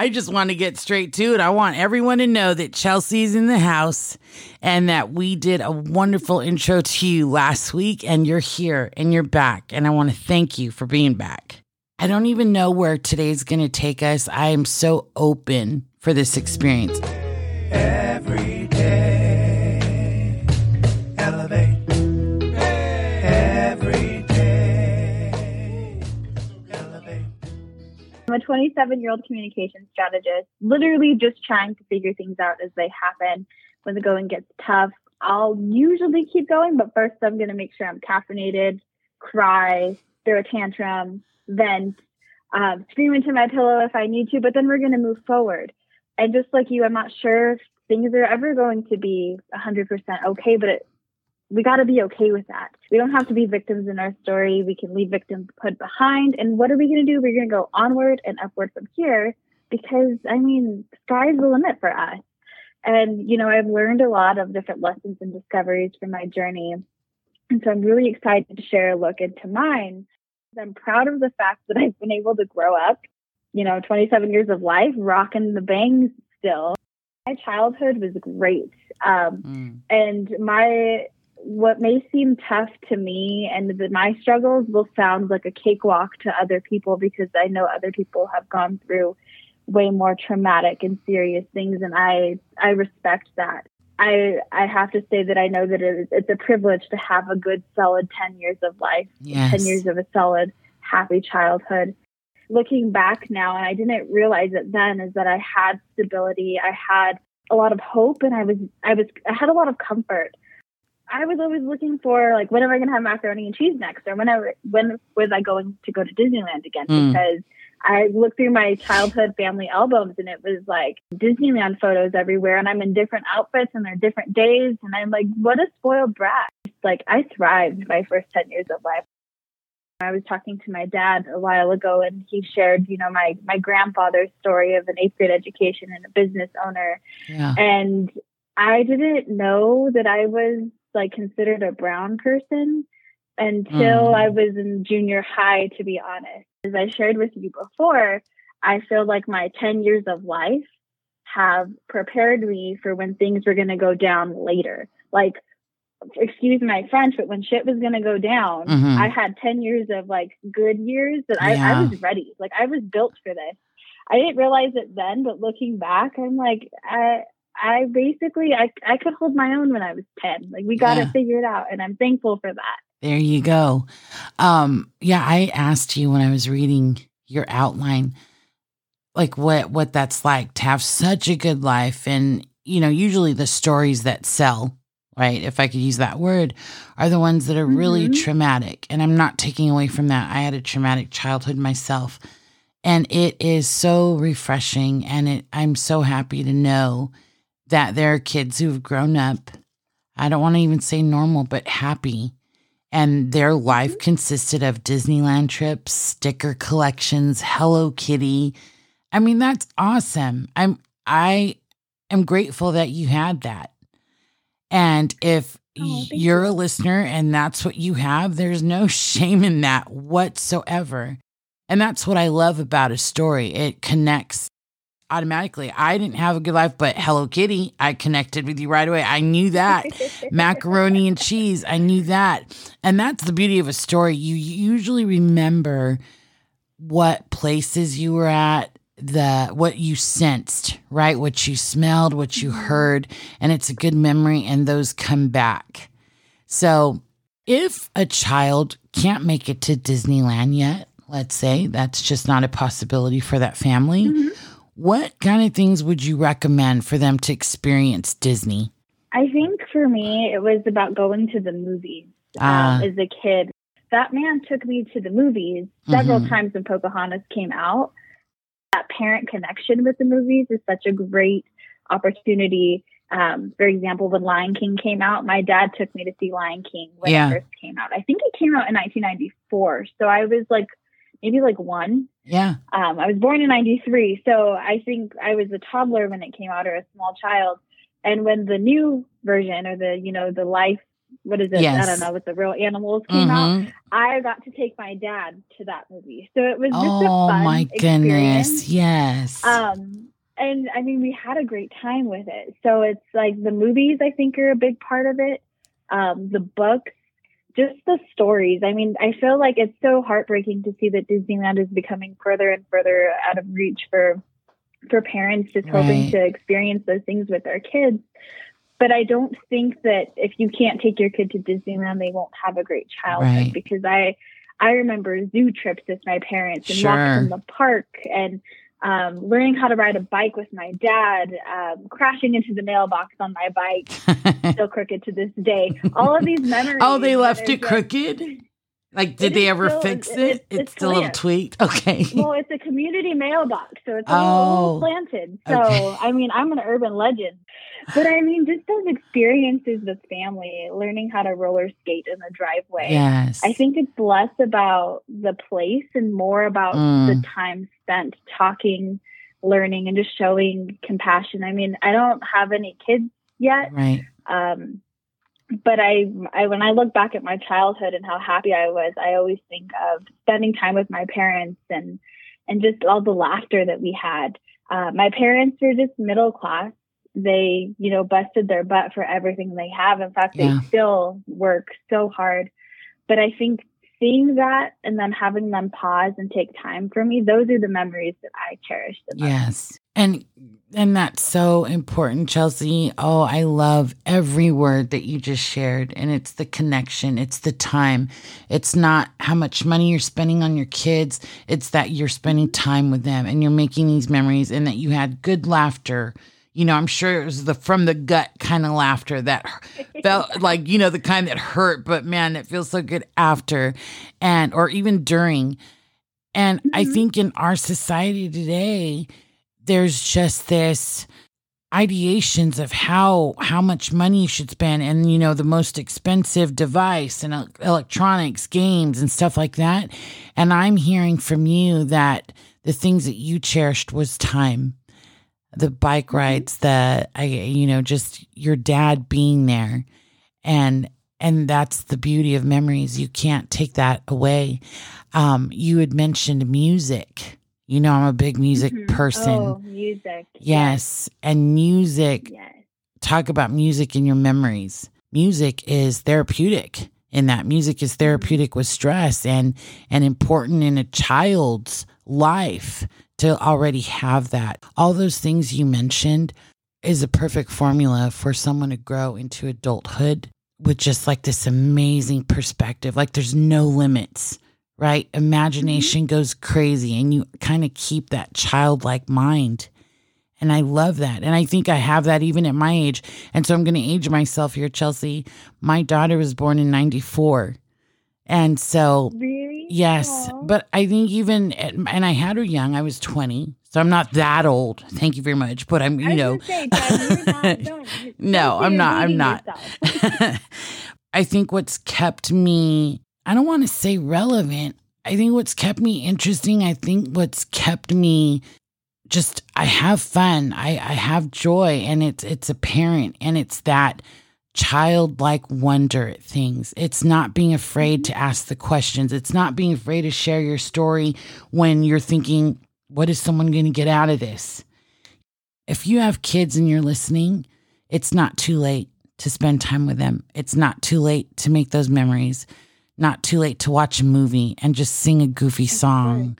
I just want to get straight to it. I want everyone to know that Chelsea's in the house and that we did a wonderful intro to you last week, and you're here and you're back. And I want to thank you for being back. I don't even know where today's going to take us. I am so open for this experience. Every I'm a 27 year old communication strategist, literally just trying to figure things out as they happen. When the going gets tough, I'll usually keep going, but first I'm going to make sure I'm caffeinated, cry, throw a tantrum, vent, um, scream into my pillow if I need to, but then we're going to move forward. And just like you, I'm not sure if things are ever going to be 100% okay, but it, we got to be okay with that. We don't have to be victims in our story. We can leave victimhood behind. And what are we going to do? We're going to go onward and upward from here because, I mean, sky's the limit for us. And, you know, I've learned a lot of different lessons and discoveries from my journey. And so I'm really excited to share a look into mine. I'm proud of the fact that I've been able to grow up, you know, 27 years of life, rocking the bangs still. My childhood was great. Um, Mm. and my what may seem tough to me and the, my struggles will sound like a cakewalk to other people because I know other people have gone through way more traumatic and serious things and I I respect that. I I have to say that I know that it is, it's a privilege to have a good solid 10 years of life, Yes. 10 years of a solid happy childhood. Looking back now and I didn't realize it then is that I had stability, I had a lot of hope and I was I was I had a lot of comfort. I was always looking for like when am I going to have macaroni and cheese next, or when I, when was I going to go to Disneyland again? Mm. Because I looked through my childhood family albums and it was like Disneyland photos everywhere, and I'm in different outfits and they're different days, and I'm like, what a spoiled brat! Like I thrived my first ten years of life. I was talking to my dad a while ago, and he shared, you know, my my grandfather's story of an eighth grade education and a business owner, Yeah. and I didn't know that I was like considered a brown person until Mm. I was in junior high, to be honest. As I shared with you before, I feel like my 10 years of life have prepared me for when things were going to go down later. Like, excuse my French, but when shit was going to go down, Mhm. I had 10 years of like good years that I, Yeah. I was ready. Like, I was built for this. I didn't realize it then, but looking back, I'm like, I, I basically, I, I could hold my own when I was 10. Like, we got Yeah. it figured out, and I'm thankful for that. There you go. Um, yeah, I asked you when I was reading your outline, like what what that's like to have such a good life, and you know, usually the stories that sell, right? If I could use that word, are the ones that are really Mhm. traumatic. And I'm not taking away from that. I had a traumatic childhood myself, and it is so refreshing, and it I'm so happy to know that there are kids who've grown up. I don't want to even say normal, but happy and their life mm-hmm. consisted of Disneyland trips, sticker collections, Hello Kitty. I mean, that's awesome. I'm I am grateful that you had that. And if Oh, you're you. a listener and that's what you have, there's no shame in that whatsoever. And that's what I love about a story. It connects automatically. I didn't have a good life, but Hello Kitty, I connected with you right away. I knew that macaroni and cheese. I knew that. And that's the beauty of a story. You usually remember what places you were at, the what you sensed, right? What you smelled, what you heard, and it's a good memory and those come back. So, if a child can't make it to Disneyland yet, let's say that's just not a possibility for that family, Mhm. What kind of things would you recommend for them to experience Disney? I think for me, it was about going to the movies Ah. as a kid. That man took me to the movies several Mhm. times when Pocahontas came out. That parent connection with the movies is such a great opportunity. Um, for example, when Lion King came out, my dad took me to see Lion King when Yeah. it first came out. I think it came out in 1994. So I was like maybe like one. Yeah. Um, I was born in 93, so I think I was a toddler when it came out or a small child. And when the new version or the, you know, the life what is it? Yes. I don't know what the real animals came out. Mhm. I got to take my dad to that movie, so it was just a Oh fun my goodness. experience. Yes. Um, and I mean, we had a great time with it. So it's like the movies, I think, are a big part of it. Um, the books, just the stories. I mean, I feel like it's so heartbreaking to see that Disneyland is becoming further and further out of reach for for parents just hoping to experience those things with their kids. But I don't think that if you can't take your kid to Disneyland, they won't have a great childhood Right. because I I remember zoo trips with my parents and Sure. walks in the park and um, learning how to ride a bike with my dad, um, crashing into the mailbox on my bike, still crooked to this day. All of these memories. oh, they left it just- crooked? Like, did It they ever still- fix it- it? it's- It's, still a little tweaked. Okay. Well, it's a community mailbox, so it's a little, Oh. slanted. So, Okay. I mean, I'm an urban legend. But I mean, just those experiences with family, learning how to roller skate in the driveway. yes. I think it's less about the place and more about Mm. the time spent talking, learning, and just showing compassion. I mean, I don't have any kids yet, Right. um, but I, I, when I look back at my childhood and how happy I was, I always think of spending time with my parents and and just all the laughter that we had. Uh, my parents were just middle class. They, you know, busted their butt for everything they have. In fact, Yeah. they still work so hard. But I think seeing that and then having them pause and take time for me, those are the memories that I cherish the most. Yes. And and that's so important, Chelsea. Oh, I love every word that you just shared. And it's the connection, it's the time. It's not how much money you're spending on your kids, it's that you're spending time with them and you're making these memories and that you had good laughter. You know, I'm sure it was the from the gut kind of laughter that felt like, you know, the kind that hurt, but man, it feels so good after and or even during. And I Mhm. think in our society today, there's just this ideations of how how much money you should spend and you know the most expensive device and electronics games and stuff like that. And i'm hearing from you that the things that you cherished was time the bike rides the i you know just your dad being there. And and that's the beauty of memories. You can't take that away. Um you had mentioned music you know i'm a big music Mhm. person Oh, music. Yes. And music, Yes. talk about music in your memories. Music is therapeutic in that music is therapeutic with stress and and important in a child's life to already have that. All those things you mentioned is a perfect formula for someone to grow into adulthood with just like this amazing perspective. Like there's no limits, right? Mm-hmm. Imagination goes crazy and you kind of keep that childlike mind. And I love that. And I think I have that even at my age. And so I'm going to age myself here, Chelsea. My daughter was born in 94. And so, Really? yes, Aw. but I think even, at, and I had her young, I was 20. So I'm not that old. Thank you very much. But I'm, you know, say, you're not- No, I'm not. I'm not. I think what's kept me, I don't want to say relevant. I think what's kept me interesting, I think what's kept me just I have fun. I, I have joy and it's it's apparent and it's that childlike wonder at things. It's not being afraid mm-hmm. to ask the questions. It's not being afraid to share your story when you're thinking, what is someone going to get out of this? If you have kids and you're listening, it's not too late to spend time with them. It's not too late to make those memories. Not too late to watch a movie and just sing a goofy song.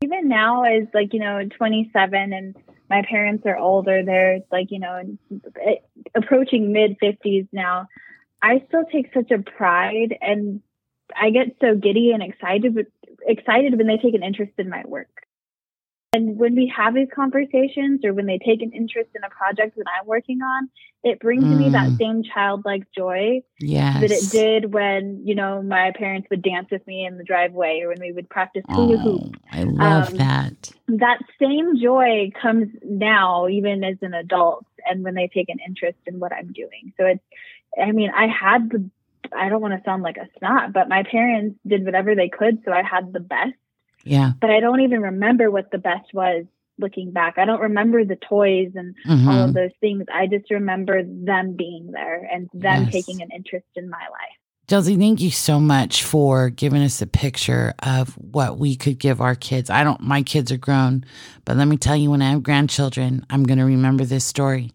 Even now, as like you know, 27, and my parents are older. They're like you know, eh, approaching mid 50s now. I still take such a pride, and I get so giddy and excited, excited when they take an interest in my work. And when we have these conversations, or when they take an interest in a project that I'm working on, it brings me that Mm. same childlike joy Yes. that it did when you know my parents would dance with me in the driveway or when we would practice hula hoop. Oh, I love Um, that. That same joy comes now, even as an adult, and when they take an interest in what I'm doing. So it's, I mean, I had the, I don't want to sound like a snot, but my parents did whatever they could, so I had the best. Yeah. But I don't even remember what the best was looking back. I don't remember the toys and all Mhm. of those things. I just remember them being there and them Yes. taking an interest in my life. Chelsea, thank you so much for giving us a picture of what we could give our kids. I don't, my kids are grown, but let me tell you, when I have grandchildren, I'm going to remember this story.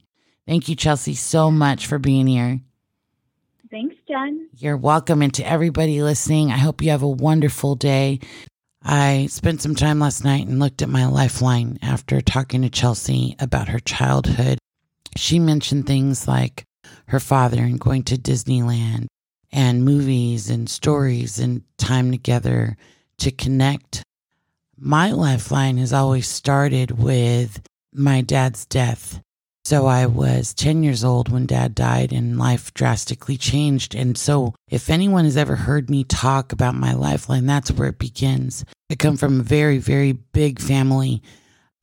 Thank you, Chelsea, so much for being here. Thanks, Gen. You're welcome. And to everybody listening, I hope you have a wonderful day. I spent some time last night and looked at my lifeline after talking to Chelsea about her childhood. She mentioned things like her father and going to Disneyland and movies and stories and time together to connect. My lifeline has always started with my dad's death. So I was 10 years old when dad died and life drastically changed. And so if anyone has ever heard me talk about my lifeline, that's where it begins. I come from a very, very big family.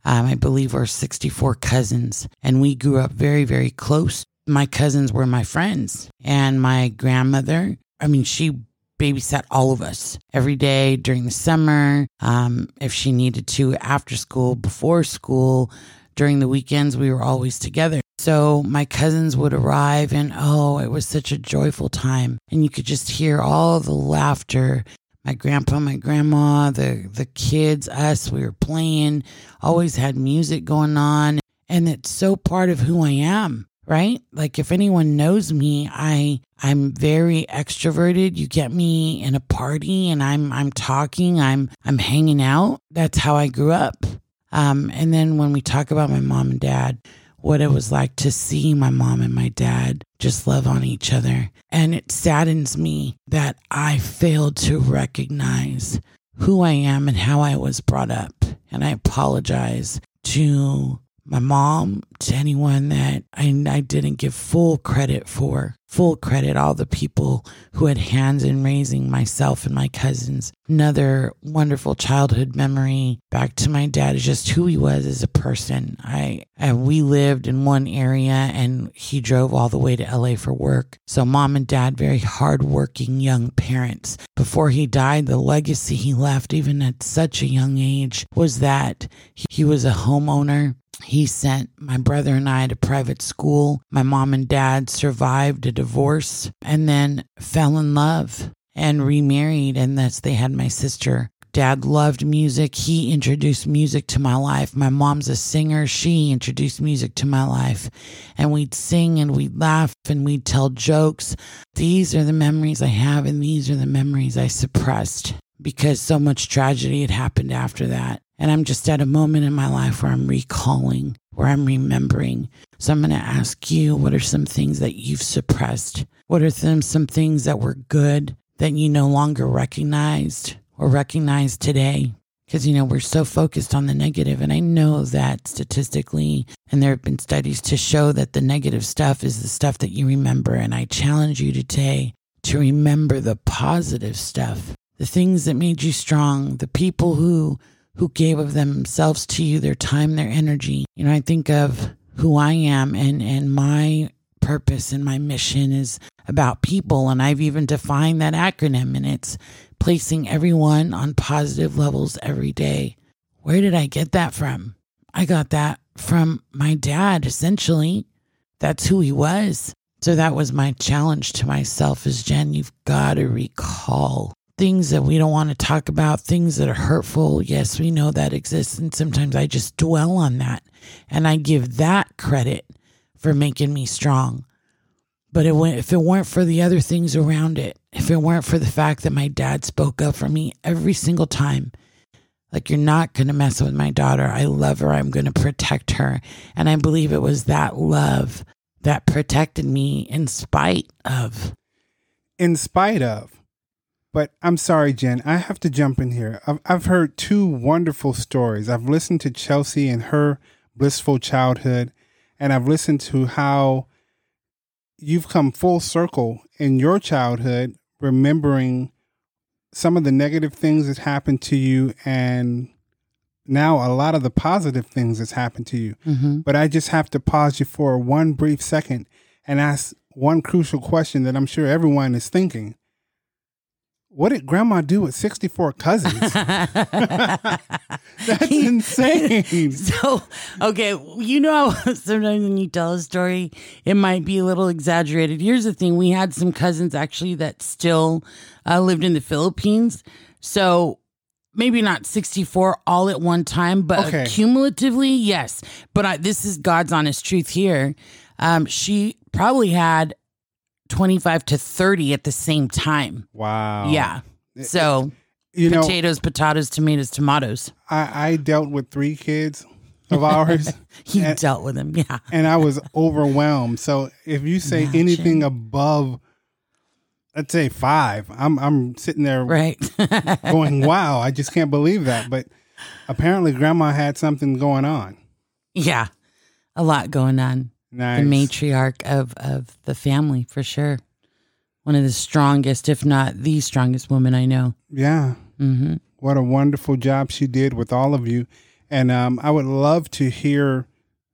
Um, I believe we're 64 cousins and we grew up very, very close. My cousins were my friends and my grandmother, I mean, she babysat all of us every day during the summer. Um, if she needed to after school, before school, during the weekends, we were always together. So my cousins would arrive, and oh, it was such a joyful time. And you could just hear all the laughter. My grandpa, my grandma, the, the kids, us, we were playing, always had music going on. And it's so part of who I am, right? Like if anyone knows me, I I'm very extroverted. You get me in a party and I'm I'm talking, I'm I'm hanging out. That's how I grew up. Um, and then when we talk about my mom and dad, what it was like to see my mom and my dad just love on each other. And it saddens me that I failed to recognize who I am and how I was brought up. And I apologize to my mom, to anyone that I, I didn't give full credit for, full credit, all the people who had hands in raising myself and my cousins. Another wonderful childhood memory back to my dad is just who he was as a person. I, and we lived in one area and he drove all the way to LA for work. So mom and dad, very hardworking young parents. Before he died, the legacy he left, even at such a young age, was that he was a homeowner. He sent my brother and I to private school. My mom and dad survived a divorce and then fell in love and remarried. And thus they had my sister. Dad loved music. He introduced music to my life. My mom's a singer. She introduced music to my life. And we'd sing and we'd laugh and we'd tell jokes. These are the memories I have, and these are the memories I suppressed because so much tragedy had happened after that. And I'm just at a moment in my life where I'm recalling, where I'm remembering. So I'm going to ask you what are some things that you've suppressed? What are some, some things that were good that you no longer recognized or recognize today? Because, you know, we're so focused on the negative, And I know that statistically, and there have been studies to show that the negative stuff is the stuff that you remember. And I challenge you today to remember the positive stuff, the things that made you strong, the people who who gave of themselves to you, their time, their energy. You know, I think of who I am and and my purpose and my mission is about people and I've even defined that acronym and it's placing everyone on positive levels every day. Where did I get that from? I got that from my dad essentially. That's who he was. So that was my challenge to myself is Gen, you've got to recall things that we don't want to talk about, things that are hurtful. Yes, we know that exists. And sometimes I just dwell on that and I give that credit for making me strong. But it, if it weren't for the other things around it, if it weren't for the fact that my dad spoke up for me every single time, like, you're not going to mess with my daughter. I love her. I'm going to protect her. And I believe it was that love that protected me in spite of. In spite of. But I'm sorry, Gen, I have to jump in here. I've, I've heard two wonderful stories. I've listened to Chelsea and her blissful childhood, and I've listened to how you've come full circle in your childhood, remembering some of the negative things that happened to you and now a lot of the positive things that's happened to you. Mm-hmm. But I just have to pause you for one brief second and ask one crucial question that I'm sure everyone is thinking. What did grandma do with 64 cousins? That's insane. So, okay, you know, how sometimes when you tell a story, it might be a little exaggerated. Here's the thing we had some cousins actually that still uh, lived in the Philippines. So, maybe not 64 all at one time, but Okay. cumulatively, yes. But I, this is God's honest truth here. Um, she probably had 25 to 30 at the same time. Wow. Yeah. So, You know, potatoes, potatoes, tomatoes, tomatoes. I, I dealt with three kids of ours You And- dealt with them. Yeah. and I was overwhelmed. So if you say Imagine. anything above, let's say five, I'm I'm sitting there Right. going, "Wow, I just can't believe that." But apparently, Grandma had something going on. yeah. A lot going on. Nice. The matriarch of, of the family, for sure. One of the strongest, if not the strongest woman I know. Yeah. hmm What a wonderful job she did with all of you. And um, I would love to hear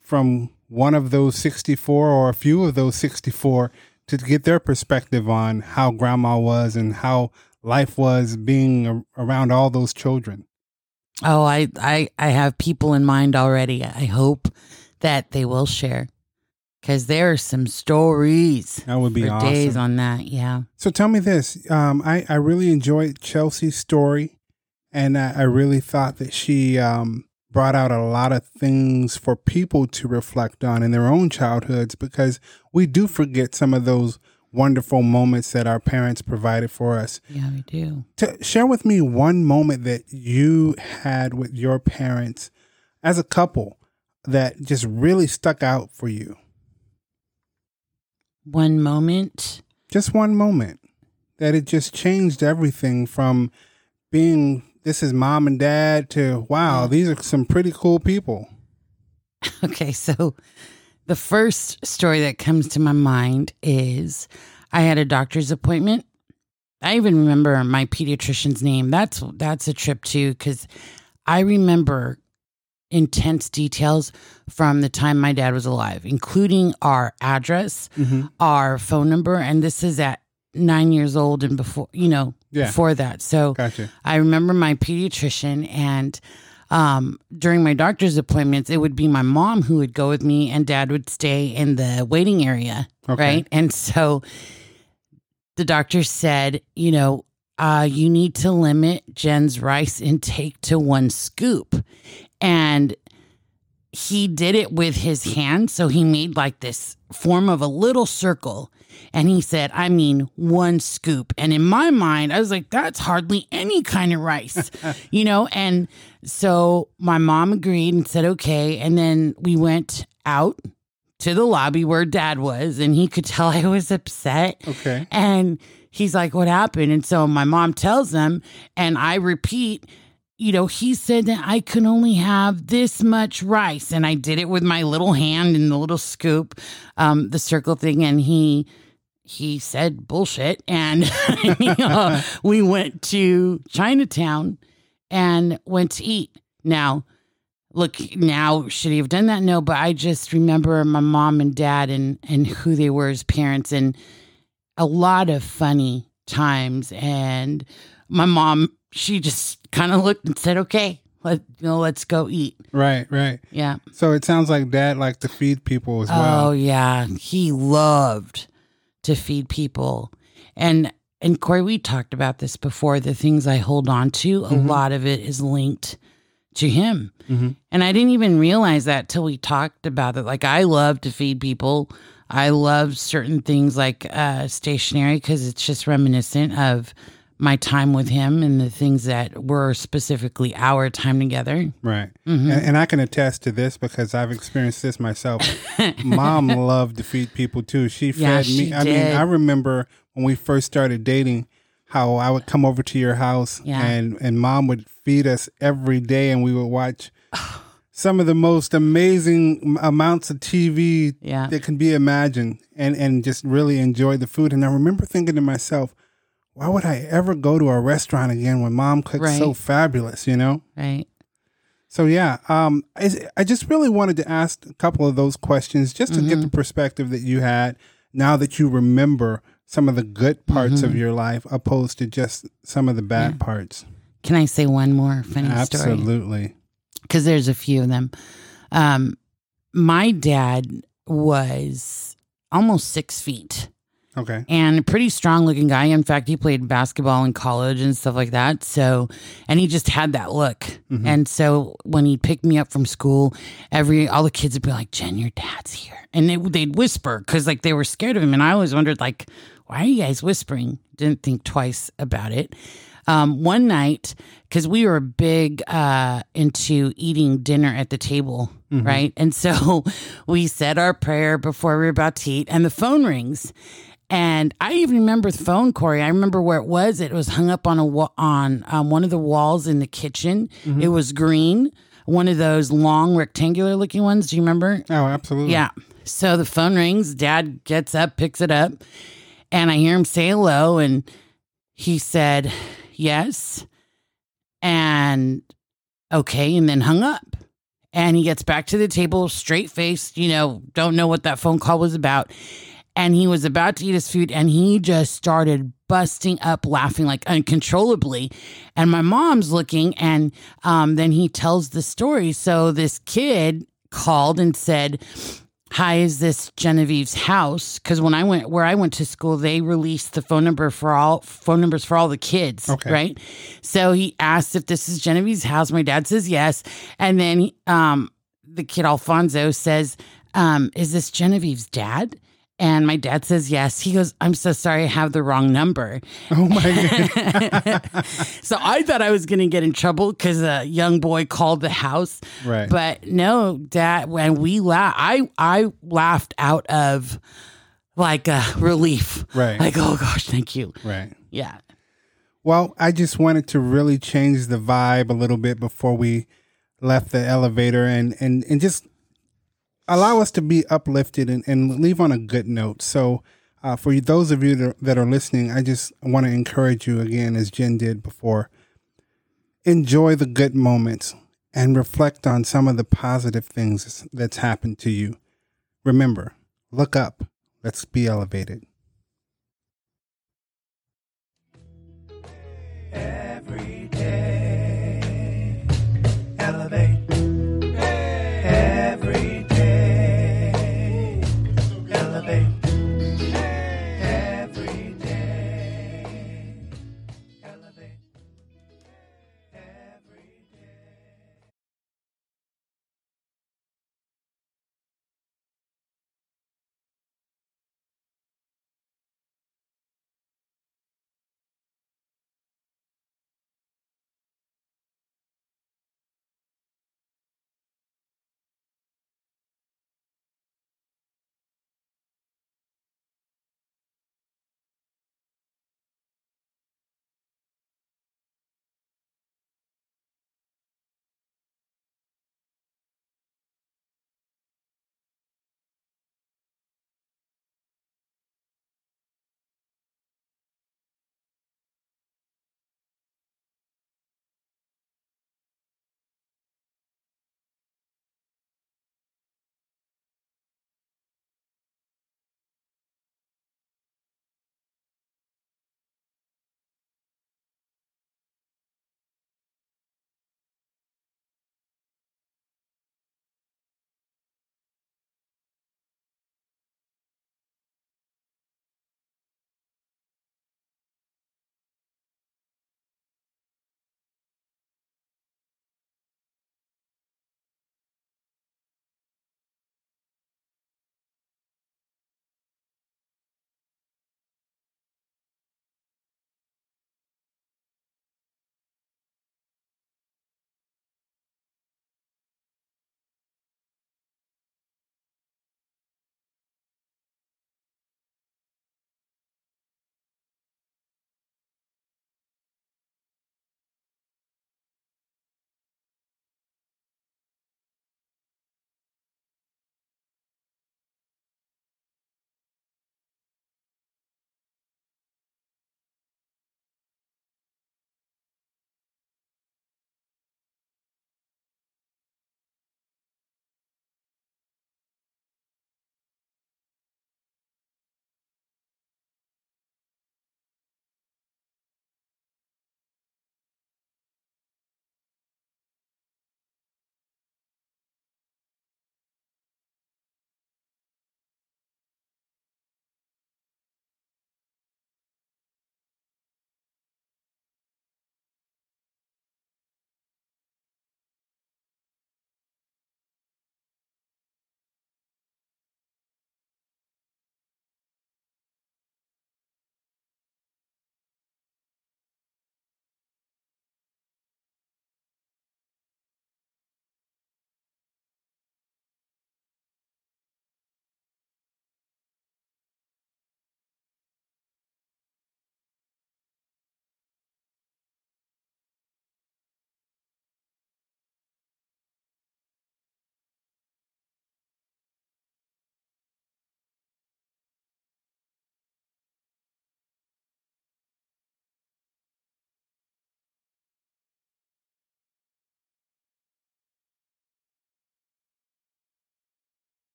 from one of those 64 or a few of those 64 to get their perspective on how grandma was and how life was being a- around all those children. Oh, I, I, I have people in mind already. I hope that they will share because there are some stories That would be for awesome. days on that. Yeah. So tell me this. Um, I, I really enjoyed Chelsea's story, and I, I really thought that she um, brought out a lot of things for people to reflect on in their own childhoods because we do forget some of those wonderful moments that our parents provided for us. Yeah, we do. To share with me one moment that you had with your parents as a couple that just really stuck out for you. One moment. just one moment that it just changed everything from being this is mom and dad to wow these are some pretty cool people Okay, so the first story that comes to my mind is I had a doctor's appointment. I even remember my pediatrician's name. That's that's a trip too cuz I remember intense details from the time my dad was alive, including our address, our phone number, and this is at 9 years old and before, you know, Yeah. before that. So gotcha I remember my pediatrician and um, during my doctor's appointments, it would be my mom who would go with me and dad would stay in the waiting area. Okay. Right. And so the doctor said, you know, uh, you need to limit Gen's rice intake to one scoop. And he did it with his hand. So he made like this form of a little circle. And he said, I mean, one scoop. And in my mind, I was like, that's hardly any kind of rice, you know? And so my mom agreed and said, okay. And then we went out to the lobby where dad was, and he could tell I was upset. okay And he's like, What happened? And so my mom tells him, and I repeat, you know, he said that I could only have this much rice. And I did it with my little hand and the little scoop, um, the circle thing. And he, he said bullshit. And uh, we went to Chinatown and went to eat. Now, look, now should he have done that? No, but I just remember my mom and dad and, and who they were as parents. And a lot of funny times and my mom she just kind of looked and said okay let you know let's go eat. Right right. Yeah. So it sounds like dad liked to feed people as well. oh yeah. He loved to feed people. And and Kory we talked about this before. The things i hold on to a Mhm. lot of it is linked to him. Mhm. and i didn't even realize that till we talked about it. Like i love to feed people. I love certain things like uh stationery because it's just reminiscent of my time with him and the things that were specifically our time together. Right. Mhm. and, and i can attest to this because i've experienced this myself. Mom loved to feed people too. She Yeah, fed me. she i mean i remember when we first started dating how i would come over to your house Yeah. and and mom would feed us every day and we would watch some of the most amazing amounts of tv Yeah. that can be imagined and and just really enjoy the food. And i remember thinking to myself why would i ever go to a restaurant again when mom cooks so fabulous you know right so yeah, um, I, I just really wanted to ask a couple of those questions just to get the perspective that you had now that you remember some of the good parts of Mhm. your life opposed to just some of the bad Yeah. parts. Can I say one more funny story? Absolutely. because there's a few of them. Um, my dad was almost six feet Okay. and pretty strong looking guy. In fact, he played basketball in college and stuff like that. So, and he just had that look. Mhm. And so when he picked me up from school, every all the kids would be like, "Gen, your dad's here," and they, they'd whisper because like they were scared of him. And I always wondered like, why are you guys whispering? Didn't think twice about it. Um, one night, because we were big uh, into eating dinner at the table, Mhm. right? And so we said our prayer before we were about to eat, and the phone rings. And I even remember the phone, Kory. I remember where it was. It was hung up on a wa- on um, one of the walls in the kitchen. Mm-hmm. It was green, one of those long rectangular looking ones. Do you remember? Oh, absolutely. Yeah. So the phone rings. Dad gets up, picks it up, and I hear him say hello. And he said, yes. And okay. And then hung up. And he gets back to the table, straight faced, you know, don't know what that phone call was about. And he was about to eat his food and he just started busting up laughing like uncontrollably. And my mom's looking and um, then he tells the story. So this kid called and said, Hi, is this Genevieve's house? Because when I went where I went to school, they released the phone number for all phone numbers for all the kids. Okay. Right. So he asked if this is Genevieve's house. My dad says yes. And then um, the kid Alfonso says, um, Is this Genevieve's dad? And my dad says yes. He goes, I'm so sorry, I have the wrong number. Oh my god. so I thought I was going to get in trouble because a young boy called the house. right. But no, dad, when we laugh, I I laughed out of like a relief. Right. Like, oh gosh, thank you. right. Yeah. Well, I just wanted to really change the vibe a little bit before we left the elevator and and and just allow us to be uplifted and, and leave on a good note. So, uh, for those of you that are, that are listening, I just want to encourage you again, as Jen did before, enjoy the good moments and reflect on some of the positive things that's happened to you. Remember, look up. Let's be elevated.